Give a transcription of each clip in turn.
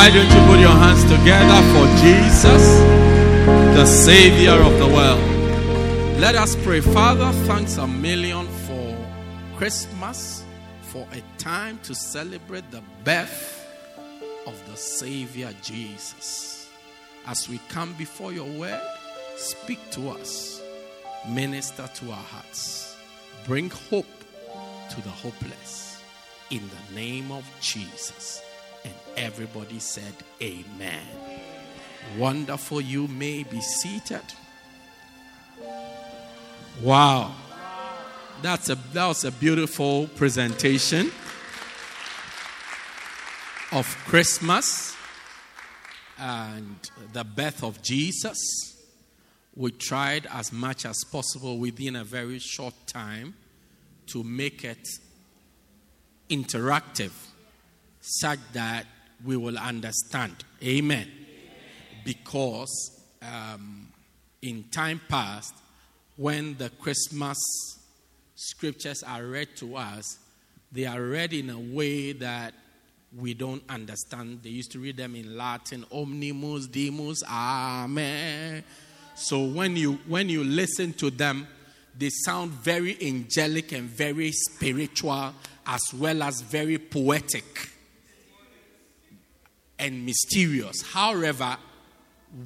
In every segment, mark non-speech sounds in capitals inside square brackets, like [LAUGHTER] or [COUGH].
Why don't you put your hands together for Jesus, the Savior of the world? Let us pray. Father, thanks a million for Christmas, for a time to celebrate the birth of the Savior Jesus. As we come before your word, speak to us, minister to our hearts, bring hope to the hopeless. In the name of Jesus. Everybody said, Amen. Wonderful. You may be seated. Wow. That's a, that was a beautiful presentation of Christmas and the birth of Jesus. We tried as much as possible within a very short time to make it interactive such that we will understand. Amen. Because um, in time past, when the Christmas scriptures are read to us, they are read in a way that we don't understand. They used to read them in Latin, omnimus, demus, amen. So when you when you listen to them, they sound very angelic and very spiritual as well as very poetic and mysterious. However,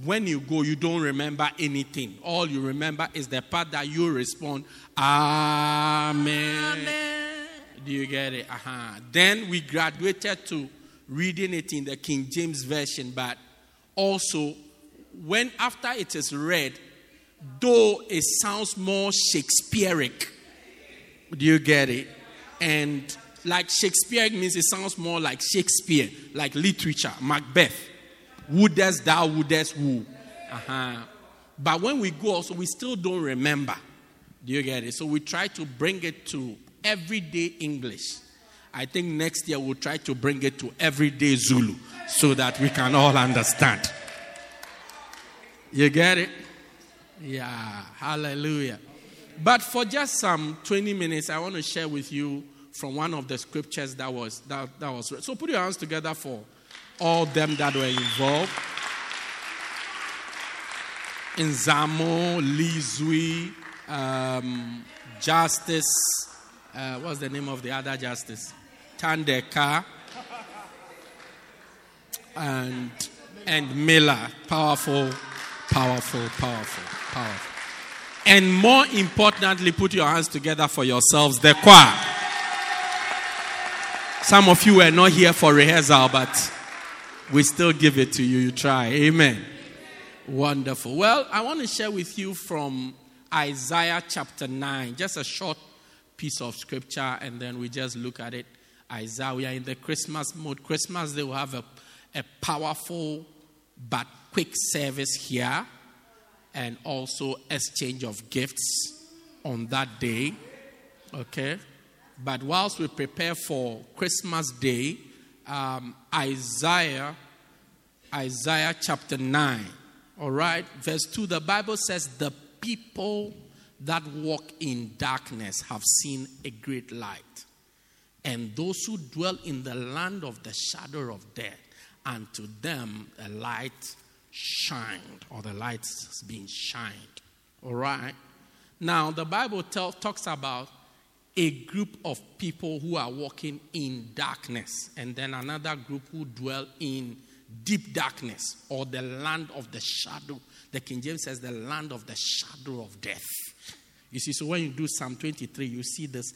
when you go, you don't remember anything. All you remember is the part that you respond, Amen. Amen. Do you get it? Uh-huh. Then we graduated to reading it in the King James Version, but also when after it is read, though it sounds more Shakespearean, do you get it? And like Shakespeare means it sounds more like Shakespeare, like literature, Macbeth. Wouldest thou, wouldest who. Uh-huh. But when we go also, we still don't remember. Do you get it? So we try to bring it to everyday English. I think next year we'll try to bring it to everyday Zulu so that we can all understand. You get it? Yeah, hallelujah. But for just some 20 minutes, I want to share with you from one of the scriptures that was that, that was read. So put your hands together for all them that were involved. Nzamo, Lizui, um, Justice, uh, what's the name of the other justice? Tandeka, and and Miller. Powerful, powerful, powerful, powerful. And more importantly, put your hands together for yourselves, the choir. Some of you were not here for rehearsal, but we still give it to you. You try. Amen. Wonderful. Well, I want to share with you from Isaiah chapter 9, just a short piece of scripture, and then we just look at it. Isaiah, we are in the Christmas mode. Christmas, they will have a, a powerful but quick service here, and also exchange of gifts on that day. Okay? But whilst we prepare for Christmas Day, um, Isaiah, Isaiah chapter 9, all right, verse 2, the Bible says, The people that walk in darkness have seen a great light. And those who dwell in the land of the shadow of death, unto them a light shined, or the light has been shined. All right. Now, the Bible tell, talks about a group of people who are walking in darkness, and then another group who dwell in deep darkness or the land of the shadow. The King James says the land of the shadow of death. You see, so when you do Psalm 23, you see this.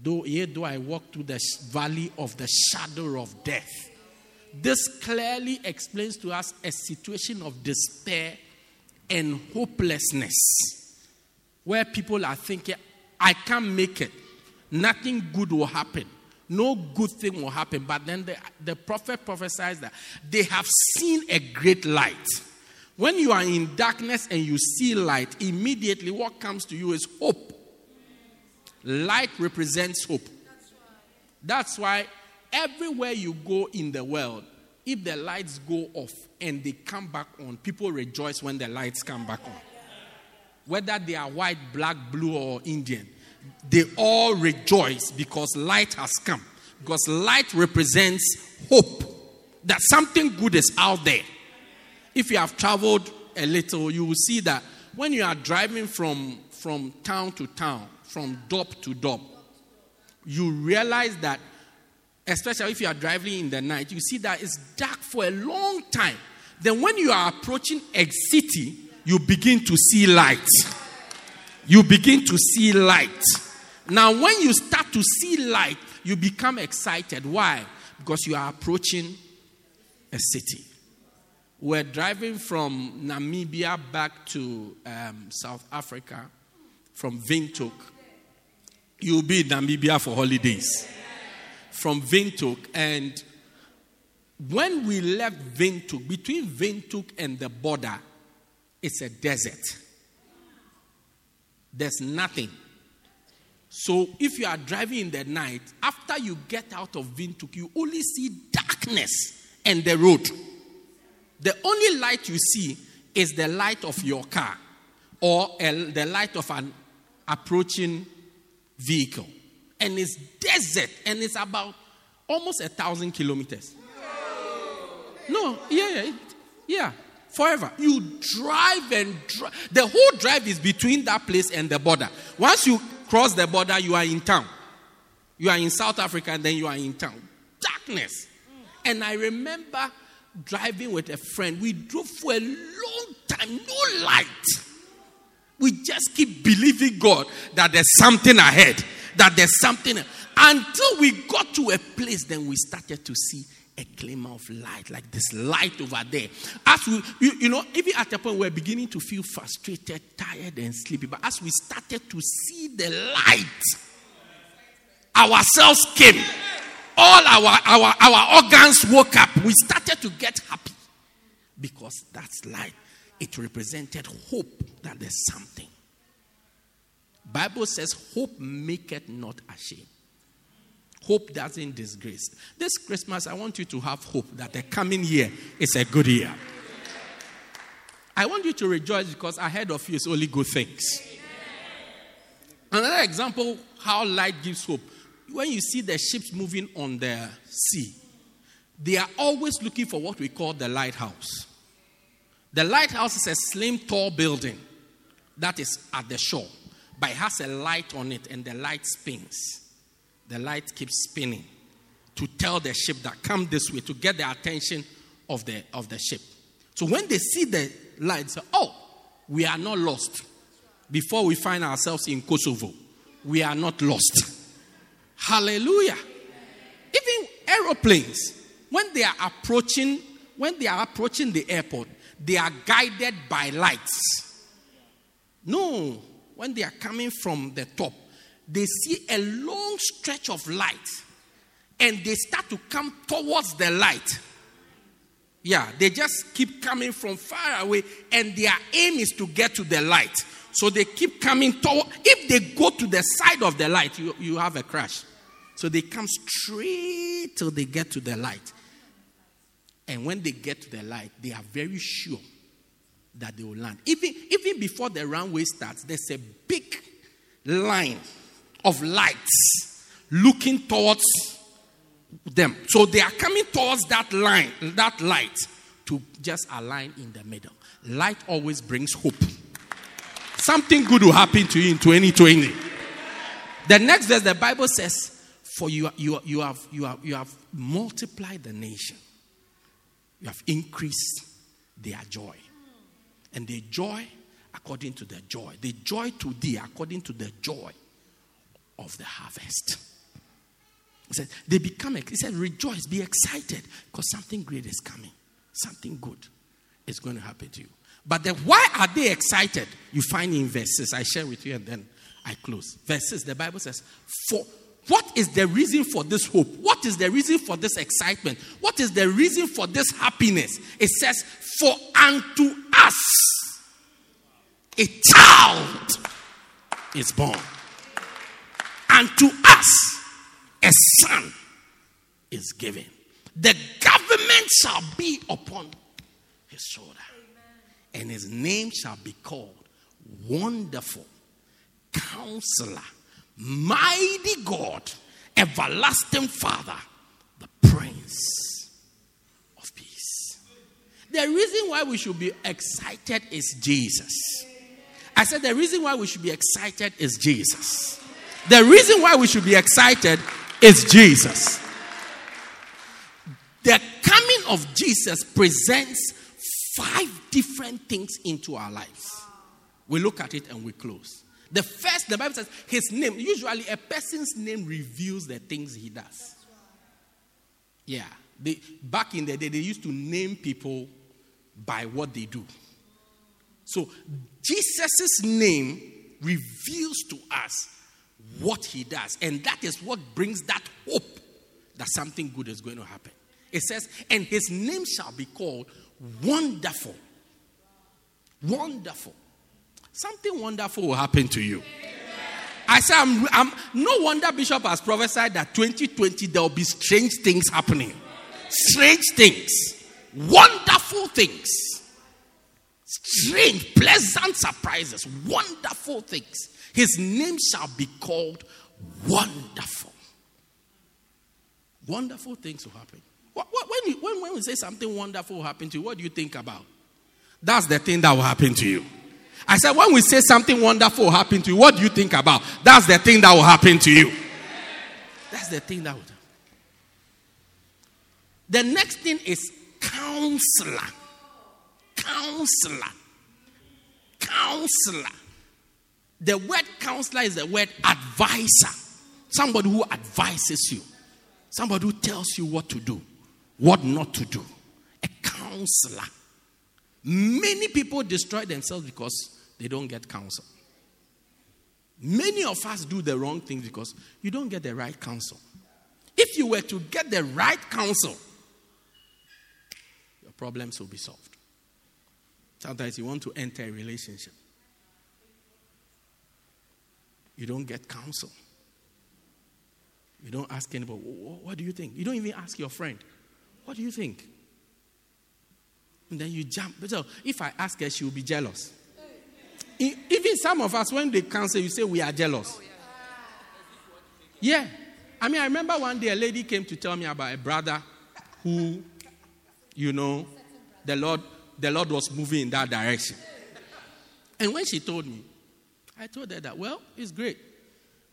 Though, yet though I walk through the valley of the shadow of death. This clearly explains to us a situation of despair and hopelessness where people are thinking, I can't make it nothing good will happen. No good thing will happen. But then the, the prophet prophesies that they have seen a great light. When you are in darkness and you see light, immediately what comes to you is hope. Light represents hope. That's why everywhere you go in the world, if the lights go off and they come back on, people rejoice when the lights come back on. Whether they are white, black, blue, or Indian they all rejoice because light has come. Because light represents hope. that something good is out there. If you have traveled a little, you will see that when you are driving from, from town to town, from dop to dop, you realize that, especially if you are driving in the night, you see that it's dark for a long time. Then, when you are approaching a city, you begin to see light. You begin to see light. Now, when you start to see light, you become excited. Why? Because you are approaching a city. We're driving from Namibia back to um, South Africa from Windhoek. You'll be in Namibia for holidays. From Windhoek. And when we left Windhoek, between Windhoek and the border, it's a desert. There's nothing. So if you are driving in the night, after you get out of Windhoek, you only see darkness and the road. The only light you see is the light of your car or the light of an approaching vehicle. And it's desert and it's about almost a thousand kilometers. No, yeah, yeah, yeah, forever. You drive and. The whole drive is between that place and the border. Once you cross the border, you are in town. You are in South Africa and then you are in town. Darkness. And I remember driving with a friend. We drove for a long time, no light. We just keep believing God that there's something ahead, that there's something. Until we got to a place, then we started to see a glimmer of light, like this light over there. As we, you, you know, even at a point we're beginning to feel frustrated, tired, and sleepy. But as we started to see the light, ourselves came. All our, our, our organs woke up. We started to get happy because that's light. It represented hope that there's something. Bible says, hope maketh not ashamed. Hope doesn't disgrace. This Christmas, I want you to have hope that the coming year is a good year. I want you to rejoice because ahead of you is only good things. Another example how light gives hope. When you see the ships moving on the sea, they are always looking for what we call the lighthouse. The lighthouse is a slim, tall building that is at the shore, but it has a light on it, and the light spins the light keeps spinning to tell the ship that come this way to get the attention of the of the ship. So when they see the light, say, "Oh, we are not lost." Before we find ourselves in Kosovo, we are not lost. Hallelujah. Even aeroplanes, when they are approaching, when they are approaching the airport, they are guided by lights. No, when they are coming from the top, they see a stretch of light and they start to come towards the light. Yeah, they just keep coming from far away and their aim is to get to the light. So they keep coming toward. If they go to the side of the light, you, you have a crash. So they come straight till they get to the light. And when they get to the light, they are very sure that they will land. Even, even before the runway starts, there's a big line of lights looking towards them. So they are coming towards that line, that light, to just align in the middle. Light always brings hope. Something good will happen to you in 2020. The next verse, the Bible says, For you, you, you, have, you, have, you have multiplied the nation, you have increased their joy. And their joy according to their joy. The joy to thee according to the joy of the harvest. He said, they become, he said, rejoice, be excited, because something great is coming. Something good is going to happen to you. But then why are they excited? You find in verses. I share with you and then I close. Verses, the Bible says, for what is the reason for this hope? What is the reason for this excitement? What is the reason for this happiness? It says, For unto us a child is born and to us a son is given. The government shall be upon his shoulder, and his name shall be called Wonderful Counselor, Mighty God, Everlasting Father, the Prince of Peace. the reason why we should be excited is Jesus. I said, the reason why we should be excited is Jesus. The reason why we should be excited is Jesus. The coming of Jesus presents five different things into our lives. We look at it and we close. The first, the Bible says, his name. Usually, a person's name reveals the things he does. Yeah. They, back in the day, they used to name people by what they do. So, Jesus' name reveals to us what he does. And that is what brings that hope that something good is going to happen. It says, and his name shall be called Wonderful. Wonderful. Something wonderful will happen to you. I say, I'm, I'm, no wonder Bishop has prophesied that 2020 there will be strange things happening. Strange things. Wonderful things. Strange, pleasant surprises. Wonderful things. His name shall be called Wonderful. Wonderful things will happen. When, you, when, when we say something wonderful will happen to you, what do you think about? That's the thing that will happen to you. I said, when we say something wonderful will happen to you, what do you think about? That's the thing that will happen to you. That's the thing that will happen. The next thing is counselor. Counselor. Counselor. The word counselor is the word advisor. Somebody who advises you. Somebody who tells you what to do, what not to do. A counselor. Many people destroy themselves because they don't get counsel. Many of us do the wrong things because you don't get the right counsel. If you were to get the right counsel, your problems will be solved. Sometimes you want to enter a relationship, you don't get counsel. You don't ask anybody, what do you think? You don't even ask your friend, what do you think? And then you jump. So oh, if I ask her, she will be jealous. Even some of us, when they counsel, you say we are jealous. Yeah. I mean, I remember one day a lady came to tell me about a brother who, you know, the Lord, the Lord was moving in that direction. And when she told me, I told her that, well, it's great.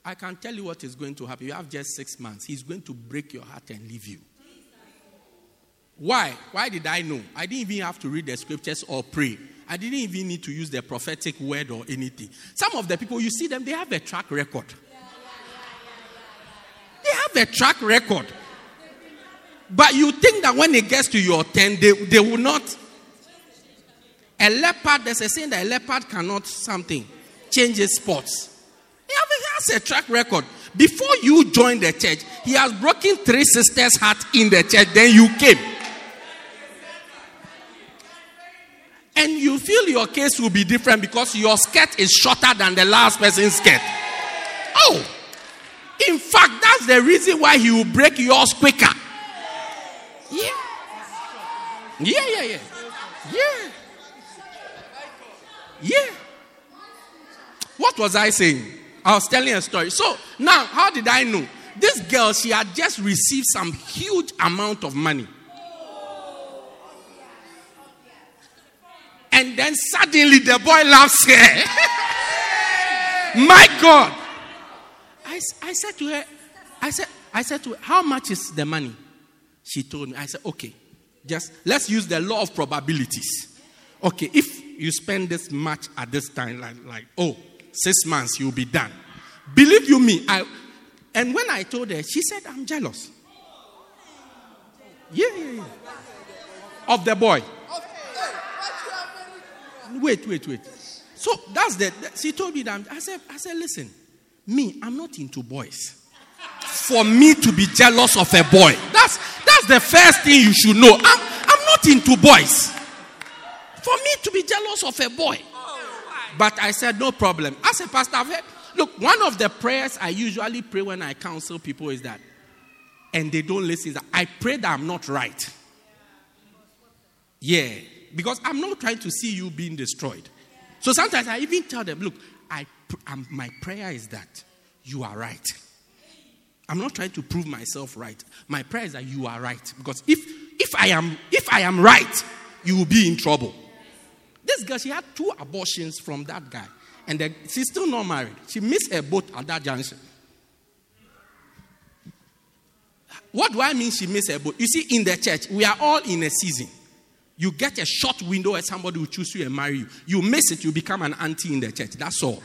I can tell you what is going to happen. You have just six months. He's going to break your heart and leave you. Why? Why did I know? I didn't even have to read the scriptures or pray. I didn't even need to use the prophetic word or anything. Some of the people, you see them, they have a track record. They have a track record. But you think that when it gets to your turn, they, they will not. A leopard, there's a saying that a leopard cannot something change its spots. He has a track record. Before you joined the church, he has broken three sisters' heart in the church, then you came. And you feel your case will be different because your skirt is shorter than the last person's skirt. Oh, in fact, that's the reason why he will break yours quicker. Yeah. Yeah, yeah, yeah. Yeah. Yeah. What was I saying? I was telling a story. So now, how did I know? This girl, she had just received some huge amount of money. And then suddenly the boy laughs her. [LAUGHS] My God. I, I said to her, I said, I said to her, how much is the money? She told me. I said, okay, just let's use the law of probabilities. Okay, if you spend this much at this time, like, like oh, six months, you'll be done. Believe you me, I and when I told her, she said, I'm jealous. Yeah, yeah, yeah. Of the boy wait, wait, wait. So that's the. She told me that. I said, I said, listen, me, I'm not into boys. For me to be jealous of a boy, that's that's the first thing you should know. I'm I'm not into boys. For me to be jealous of a boy. But I said, no problem. As a pastor, I've heard, look, one of the prayers I usually pray when I counsel people is that, and they don't listen, that I pray that I'm not right. Yeah. Because I'm not trying to see you being destroyed. So sometimes I even tell them, look, I, I'm, my prayer is that you are right. I'm not trying to prove myself right. My prayer is that you are right. Because if, if, I, am, if I am right, you will be in trouble. This girl, she had two abortions from that guy. And the, she's still not married. She missed a boat at that junction. What do I mean she missed a boat? You see, in the church, we are all in a season. You get a short window where somebody will choose you and marry you. You miss it, you become an auntie in the church. That's all.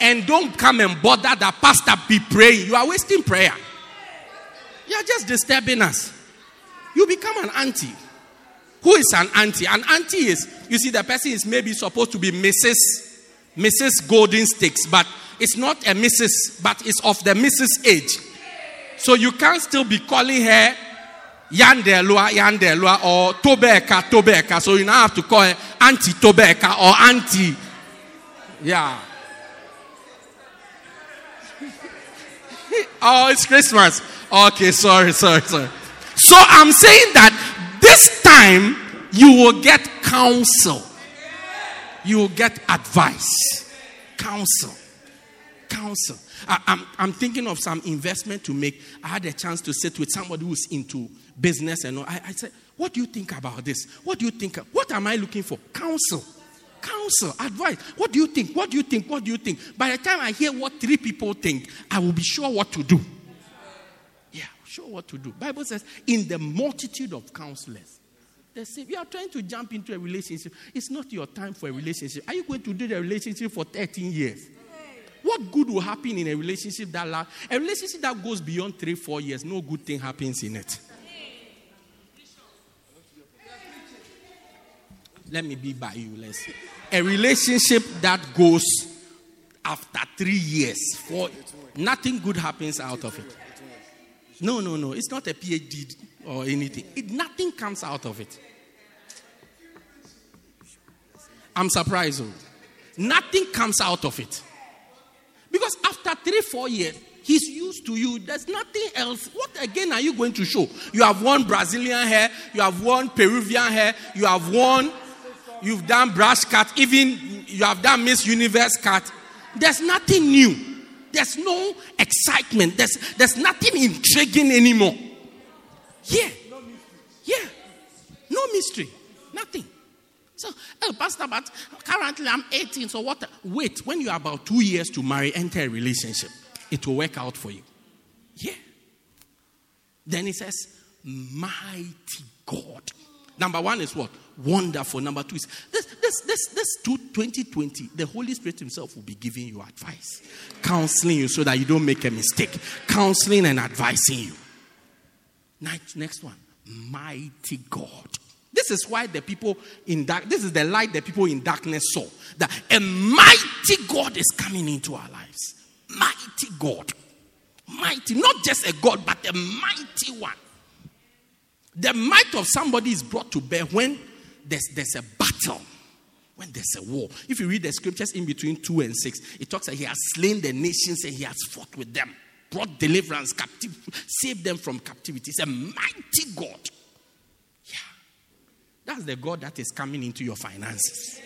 And don't come and bother the pastor be praying. You are wasting prayer. You are just disturbing us. You become an auntie. Who is an auntie? An auntie is, you see, the person is maybe supposed to be Mrs. Mrs. Golden Sticks, but it's not a Mrs., but it's of the Mrs. age. So you can't still be calling her Yandelua, Yandelua, or Tobeka, Tobeka. So you now have to call her Auntie Tobeka or Auntie. Yeah. [LAUGHS] oh, it's Christmas. Okay, sorry, sorry, sorry. So I'm saying that this time you will get counsel, you will get advice, counsel, counsel. I, am I'm, I'm thinking of some investment to make. I had a chance to sit with somebody who's into business and all. I, I said, What do you think about this? What do you think? What am I looking for? Counsel. Counsel, advice. What do you think? What do you think? What do you think? By the time I hear what three people think, I will be sure what to do. Sure what to do. Bible says, in the multitude of counselors. They say, you are trying to jump into a relationship. It's not your time for a relationship. Are you going to do the relationship for 13 years? What good will happen in a relationship that lasts? A relationship that goes beyond three, four years, no good thing happens in it. Let me be by you. Let's see. A relationship that goes after three years, four, nothing good happens out of it. No, no, no. It's not a PhD or anything. It, nothing comes out of it. I'm surprised. Oh. Nothing comes out of it. Because after three, four years, he's used to you. There's nothing else. What again are you going to show? You have worn Brazilian hair, you have worn Peruvian hair, you have worn, you've done brush cut, even you have done Miss Universe cut. There's nothing new. There's no excitement. There's, there's nothing intriguing anymore. Yeah. Yeah. No mystery. Nothing. So, oh, Pastor, but currently I'm 18, so what? Wait, when you're about two years to marry, enter a relationship. It will work out for you. Yeah. Then he says, Mighty God. Number one is what? Wonderful. Number two is this, this, this, this 2020, the Holy Spirit Himself will be giving you advice, counseling you so that you don't make a mistake, counseling and advising you. Next, next one, mighty God. This is why the people in dark, this is the light the people in darkness saw. That a mighty God is coming into our lives. Mighty God. Mighty, not just a God, but a mighty one. The might of somebody is brought to bear when there's, there's a battle, when there's a war. If you read the scriptures in between 2 and 6, it talks that he has slain the nations and he has fought with them, brought deliverance, captive, saved them from captivity. It's a mighty God. Yeah. That's the God that is coming into your finances.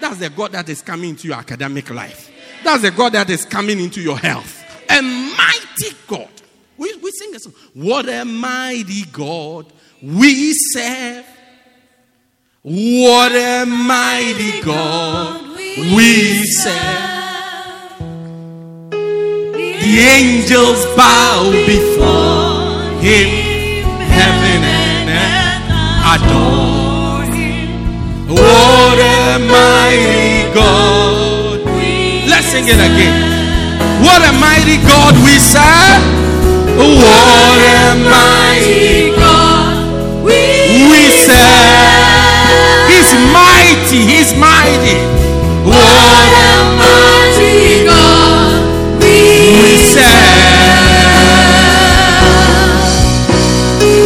That's the God that is coming into your academic life. That's the God that is coming into your health. A mighty God. We, we sing a song. What a mighty God we serve. What a mighty God we serve. The angels bow before him. Heaven and earth adore. Him. What a mighty God. Let's sing it again. What a mighty God we serve. What a mighty mighty. He's mighty. What a mighty God we serve.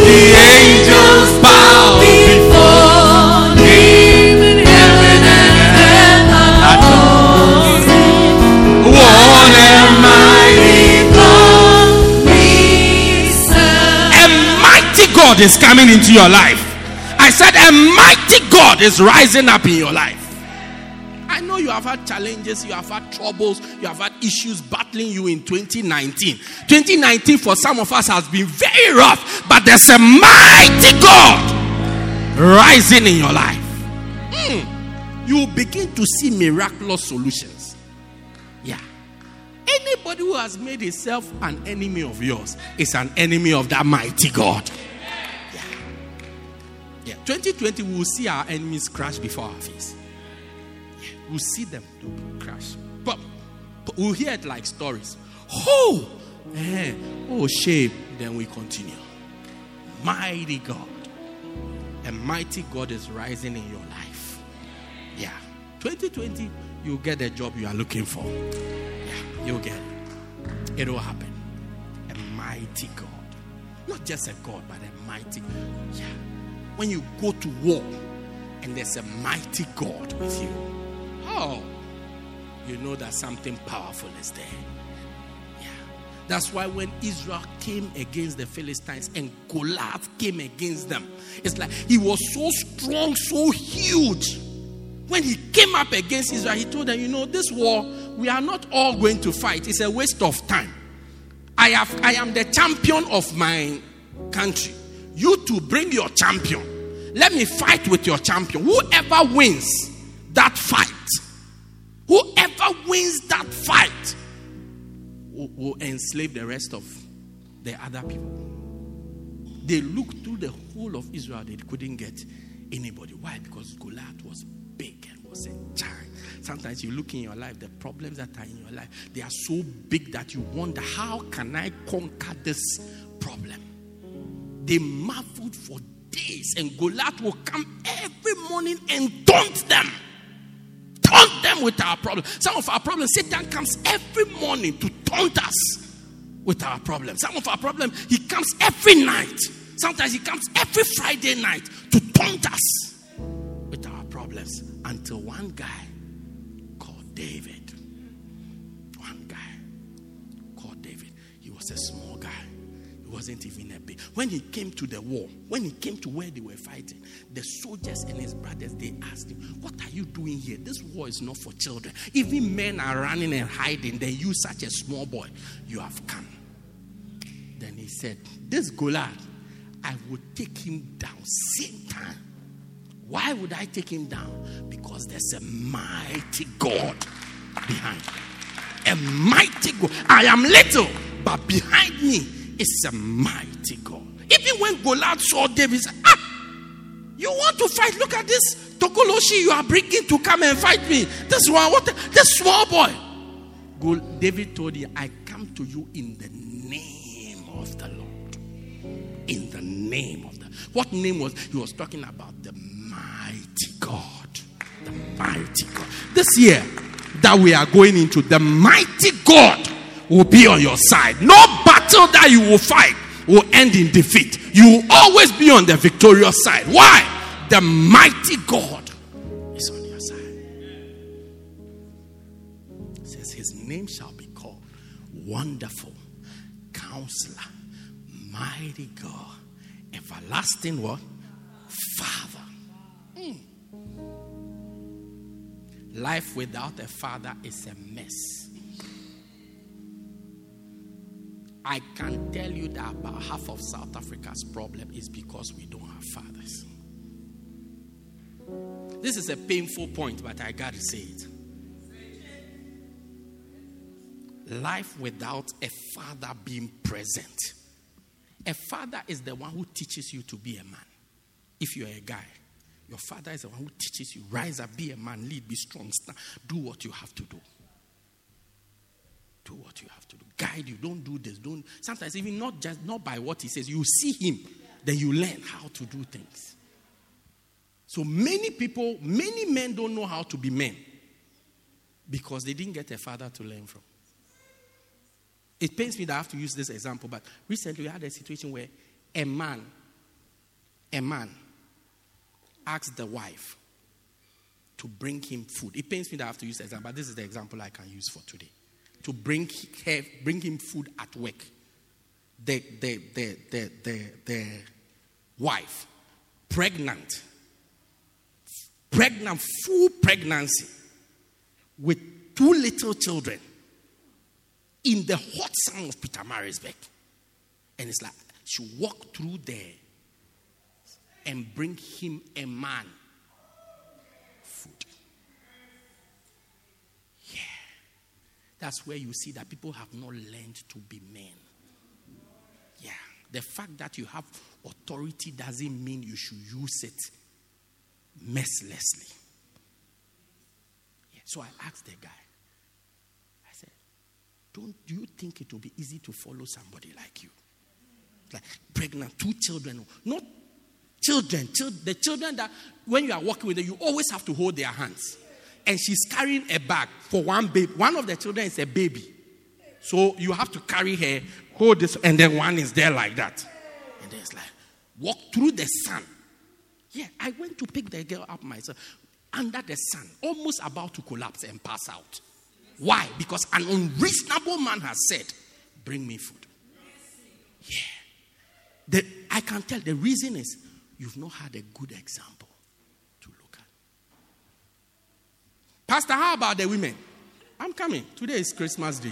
The angels bow before him. Heaven and earth. What a mighty God we serve. A mighty God is coming into your life. I said, a mighty God is rising up in your life. I know you have had challenges, you have had troubles, you have had issues battling you in 2019. 2019 for some of us has been very rough, but there's a mighty God rising in your life, mm, you begin to see miraculous solutions. Yeah. Anybody who has made himself an enemy of yours is an enemy of that mighty God. Yeah. Yeah. 2020, we will see our enemies crash before our face. Yeah. We'll see them crash. But, but we'll hear it like stories. Oh, eh, oh, shame. Then we continue. Mighty God. A mighty God is rising in your life. Yeah. 2020, you'll get the job you are looking for. Yeah, you'll get it. It will happen. A mighty God. Not just a God, but a mighty. Yeah. When you go to war and there's a mighty God with you, oh, you know that something powerful is there. Yeah. That's why when Israel came against the Philistines and Goliath came against them, it's like he was so strong, so huge. When he came up against Israel, he told them, You know, this war, we are not all going to fight. It's a waste of time. I, have, I am the champion of my country. You to bring your champion. Let me fight with your champion. Whoever wins that fight, whoever wins that fight, will, enslave the rest of the other people. They looked through the whole of Israel, they couldn't get anybody. Why? Because Goliath was big and was a giant. Sometimes you look in your life, the problems that are in your life, they are so big that you wonder, how can I conquer this problem? They marveled for days, and Goliath will come every morning and taunt them taunt them with our problem. Some of our problems, Satan comes every morning to taunt us with our problems. Some of our problems, he comes every night. Sometimes he comes every Friday night to taunt us with our problems. Until one guy called David, one guy called David, he was a small wasn't even a big. When he came to the war, when he came to where they were fighting, the soldiers and his brothers they asked him, "What are you doing here? This war is not for children. Even men are running and hiding. Then you, such a small boy, you have come." Then he said, "This Goliath, I would take him down same time." Why would I take him down? Because there's a mighty God behind. A mighty God. I am little, but behind me is a mighty God. Even when Goliath saw David, said, Ah, you want to fight? Look at this Tokoloshi you are bringing to come and fight me. This one, what? This small boy. David told him, I come to you in the name of the Lord. In the name of the what name was he was talking about? The mighty God. The mighty God. This year that we are going into, the mighty God will be on your side. No battle that you will fight will end in defeat. You will always be on the victorious side. Why? The mighty God is on your side. It says his name shall be called Wonderful Counselor, Mighty God, Everlasting what? Father. Mm. Life without a father is a mess. I can tell you that about half of South Africa's problem is because we don't have fathers. This is a painful point, but I got to say it. Life without a father being present. A father is the one who teaches you to be a man. If you're a guy, your father is the one who teaches you rise up, be a man, lead, be strong, stand, do what you have to do do what you have to do. Guide you. Don't do this. Don't. Sometimes even not just not by what he says. You see him, then you learn how to do things. So many people, many men don't know how to be men because they didn't get a father to learn from. It pains me that I have to use this example, but recently we had a situation where a man, a man asked the wife to bring him food. It pains me that I have to use the example, but this is the example I can use for today to bring, her, bring him food at work. The, the, the, the, the, the wife, pregnant, pregnant, full pregnancy, with two little children in the hot sun of Pietermaritzburg. And it's like she walked through there and bring him a man. Food. Yeah. That's where you see that people have not learned to be men. Yeah. The fact that you have authority doesn't mean you should use it mercilessly. Yeah. So I asked the guy, I said, Don't do you think it will be easy to follow somebody like you? Like pregnant, two children, not children, the children that when you are walking with them, you always have to hold their hands. And she's carrying a bag for one baby. One of the children is a baby. So you have to carry her, hold this, and then one is there like that. And then it's like, walk through the sun. Yeah, I went to pick the girl up myself under the sun, almost about to collapse and pass out. Why? Because an unreasonable man has said, Bring me food. Yeah. The, I can tell the reason is you've not had a good example to look at. Pastor, how about the women? I'm coming. Today is Christmas Day.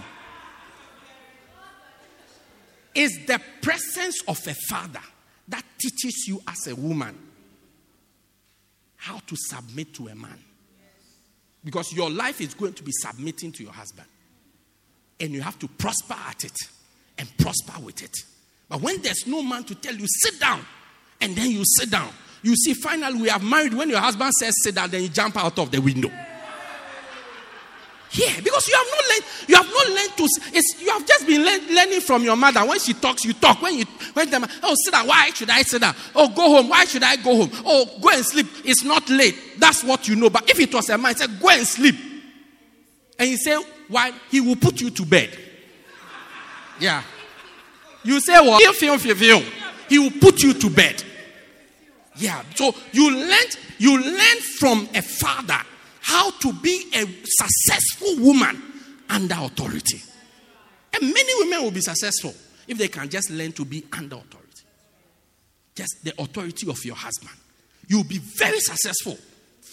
It's the presence of a father that teaches you as a woman how to submit to a man. Because your life is going to be submitting to your husband. And you have to prosper at it and prosper with it. But when there's no man to tell you, sit down, and then you sit down, you see, finally, we have married. When your husband says sit down, then you jump out of the window. Yeah, because you have not learned, you have not learned to, you have just been learn, learning from your mother. When she talks, you talk. When you, when the, oh, sit down, why should I sit down? Oh, go home, why should I go home? Oh, go and sleep, it's not late. That's what you know. But if it was a man, he said go and sleep. And he said why? He will put you to bed. Yeah. You say, what? Well, he will put you to bed. Yeah. So you learned, you learned from a father how to be a successful woman under authority. And many women will be successful if they can just learn to be under authority. Just the authority of your husband. You'll be very successful.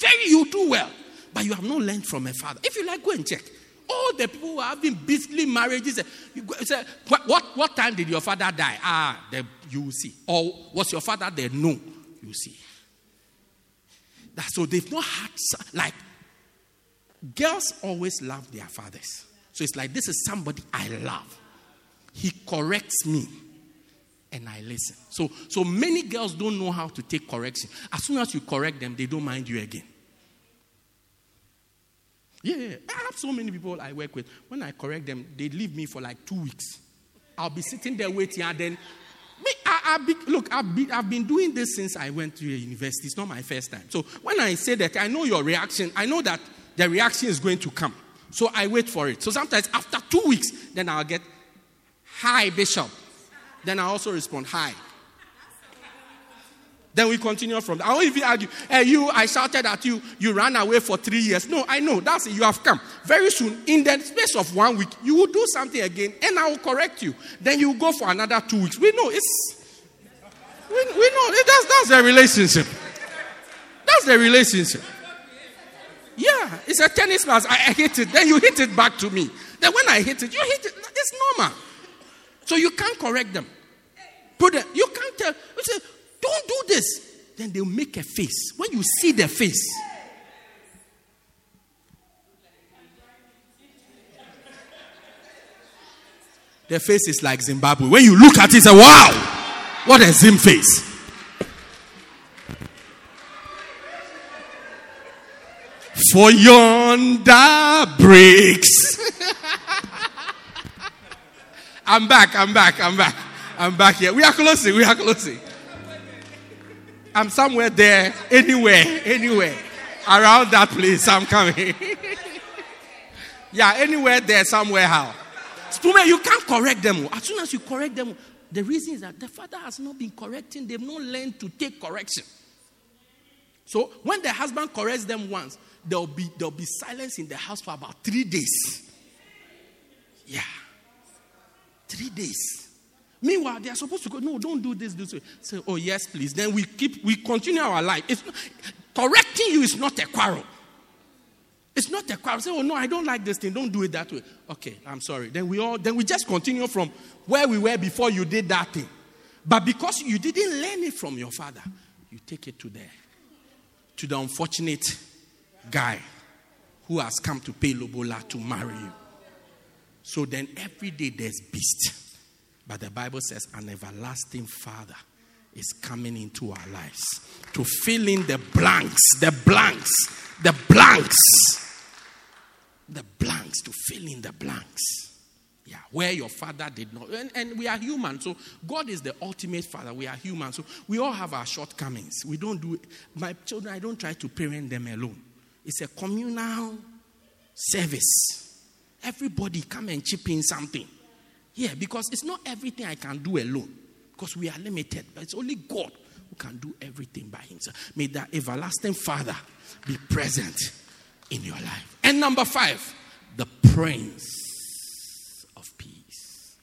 Very, you do well. But you have not learned from a father. If you like, go and check. All the people who have been beastly marriages, you say, what, what, time did your father die? Ah, the, you will see. Or was your father there? No, you see. That, so they've not had, like, Girls always love their fathers. So it's like, this is somebody I love. He corrects me and I listen. So, so many girls don't know how to take correction. As soon as you correct them, they don't mind you again. Yeah, I have so many people I work with. When I correct them, they leave me for like two weeks. I'll be sitting there waiting, and then me, I, I be, look, I've been, I've been doing this since I went to university. It's not my first time. So when I say that, I know your reaction. I know that the reaction is going to come. So I wait for it. So sometimes after two weeks, then I'll get, Hi, Bishop. Then I also respond, Hi. Then we continue from there. I won't even argue. Hey, you, I shouted at you, you ran away for three years. No, I know. That's it. You have come. Very soon, in the space of one week, you will do something again and I will correct you. Then you go for another two weeks. We know it's, we, we know. That's, that's the relationship. That's the relationship. Yeah, it's a tennis match. I, I hit it. Then you hit it back to me. Then when I hit it, you hit it. It's normal. So you can't correct them. Put it. You can't tell. You say, don't do this. Then they'll make a face. When you see their face, their face is like Zimbabwe. When you look at it, say, wow, what a Zim face. For yonder breaks. I'm back, I'm back, I'm back. I'm back here. We are closing, we are closing. I'm somewhere there, anywhere, anywhere. Around that place, I'm coming. [LAUGHS] yeah, anywhere there, somewhere, how. Stume, you can't correct them. Oh. As soon as you correct them, oh, the reason is that the father has not been correcting, they've not learned to take correction. So when the husband corrects them once, there'll be, there'll be silence in the house for about three days. Yeah. Three days. Meanwhile, they are supposed to go, no, don't do this, this way. Say, oh, yes, please. Then we keep, we continue our life. It's not, correcting you is not a quarrel. It's not a quarrel. Say, oh, no, I don't like this thing. Don't do it that way. Okay, I'm sorry. Then we all, then we just continue from where we were before you did that thing. But because you didn't learn it from your father, You take it to the to the unfortunate guy who has come to pay lobola to marry you. So then every day there's beast. But the Bible says an everlasting father is coming into our lives to fill in the blanks, the blanks, the blanks, the blanks, to fill in the blanks. Yeah, where your father did not. And, and we are human, so God is the ultimate father. We are human, so we all have our shortcomings. We don't do it. My children, I don't try to parent them alone. It's a communal service. Everybody come and chip in something. Yeah, because it's not everything I can do alone. Because we are limited. But it's only God who can do everything by himself. May the everlasting Father be present in your life. And number five, the Prince of Peace.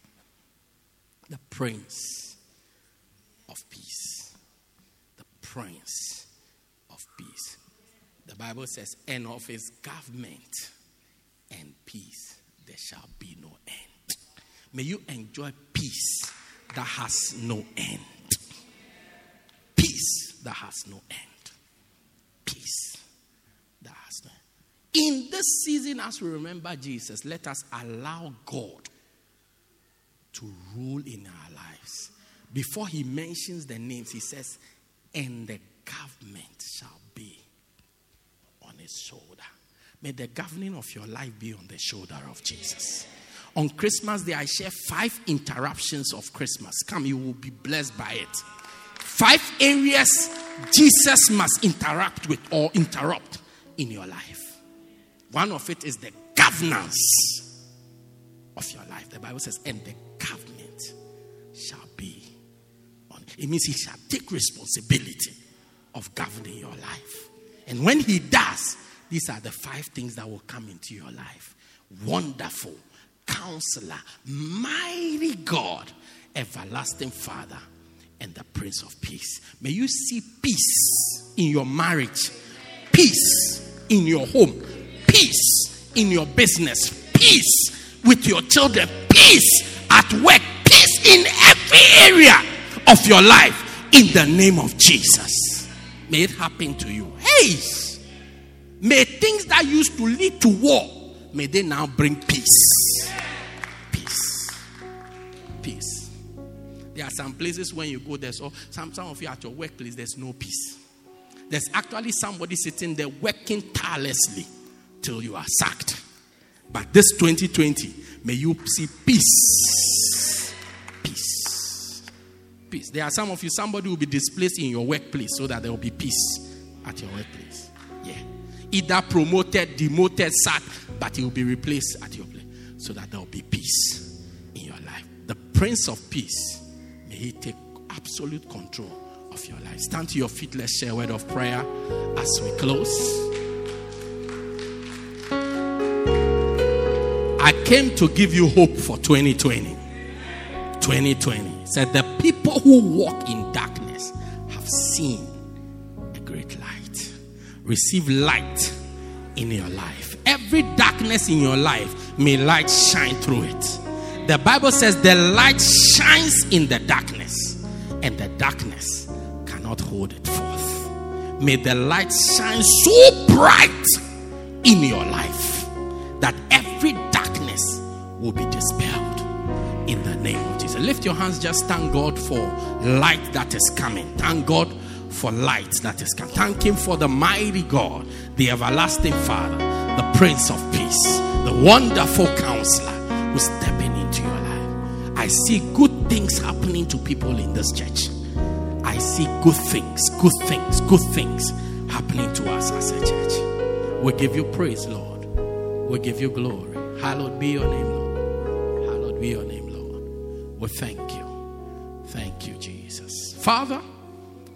The Prince of Peace. The Prince of Peace. Bible says, and of his government and peace there shall be no end. May you enjoy peace that has no end. Peace that has no end. Peace that has no end. In this season, as we remember Jesus, let us allow God to rule in our lives. Before he mentions the names, he says, and the government shall be on his shoulder. May the governing of your life be on the shoulder of Jesus. On Christmas Day, I share five interruptions of Christmas. Come, you will be blessed by it. Five areas Jesus must interact with or interrupt in your life. One of it is the governance of your life. The Bible says, and the government shall be on. It means he shall take responsibility of governing your life. And when he does, these are the five things that will come into your life. Wonderful counselor, mighty God, everlasting Father, and the Prince of Peace. May you see peace in your marriage, peace in your home, peace in your business, peace with your children, peace at work, peace in every area of your life in the name of Jesus. May it happen to you. May things that used to lead to war, may they now bring peace peace. Peace. There are some places when you go there, so some, some of you at your workplace, there's no peace. There's actually somebody sitting there working tirelessly till you are sacked. But this 2020, may you see peace. Peace. Peace. There are some of you, somebody will be displaced in your workplace so that there will be peace at your workplace. Yeah. Either promoted, demoted, sacked, but he will be replaced at your place so that there will be peace. In your life. The Prince of Peace, may He take absolute control of your life. Stand to your feet. Let's share a word of prayer as we close. I came to give you hope for 2020. 2020 said the people who walk in darkness have seen. Receive light in your life. Every darkness in your life, may light shine through it. The Bible says the light shines in the darkness, and the darkness cannot hold it forth. May the light shine so bright in your life that every darkness will be dispelled in the name of Jesus. Lift your hands, just thank God for light that is coming. Thank God for light that is coming. Thank Him for the mighty God, the everlasting Father, the Prince of Peace, the wonderful counselor who's stepping into your life. I see good things happening to people in this church. I see good things, good things, good things happening to us as a church. We give you praise, Lord. We give you glory. Hallowed be your name, Lord. Hallowed be your name, Lord. We thank you. Thank you, Jesus. Father,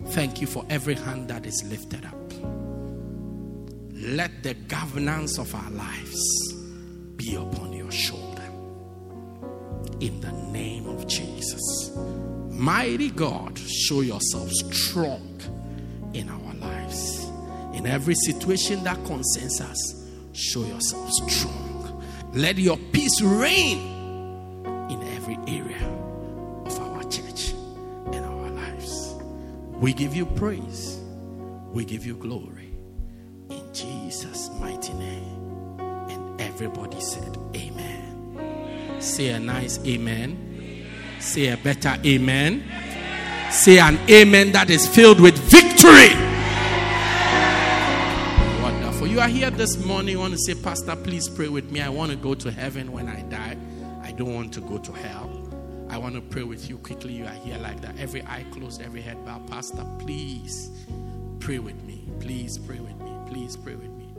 thank you for every hand that is lifted up. Let the governance of our lives be upon your shoulder in the name of Jesus. Mighty God, show yourself strong in our lives. In every situation that concerns us, show yourself strong. Let your peace reign in every area We give you praise. We give you glory. In Jesus' mighty name. And everybody said, Amen. Say a nice amen. Say a better amen. Say an amen that is filled with victory. Wonderful. You are here this morning. You want to say, Pastor, please pray with me. I want to go to heaven when I die. I don't want to go to hell. I want to pray with you quickly. You are here like that. Every eye closed, every head bowed. Pastor, please pray with me. Please pray with me. Please pray with me.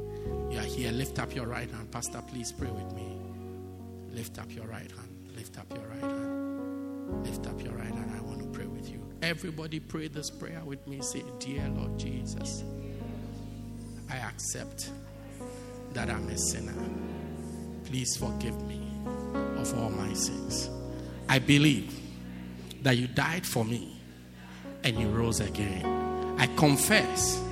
You are here. Lift up your right hand. Pastor, please pray with me. Lift up your right hand. Lift up your right hand. Lift up your right hand. I want to pray with you. Everybody pray this prayer with me. Say, Dear Lord Jesus, I accept that I'm a sinner. Please forgive me of all my sins. I believe that you died for me and you rose again. I confess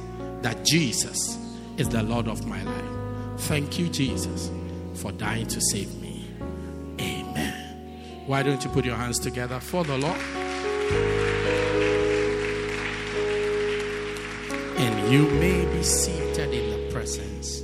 that Jesus is the Lord of my life. Thank you, Jesus, for dying to save me. Amen. Why don't you put your hands together for the Lord? And you may be seated in the presence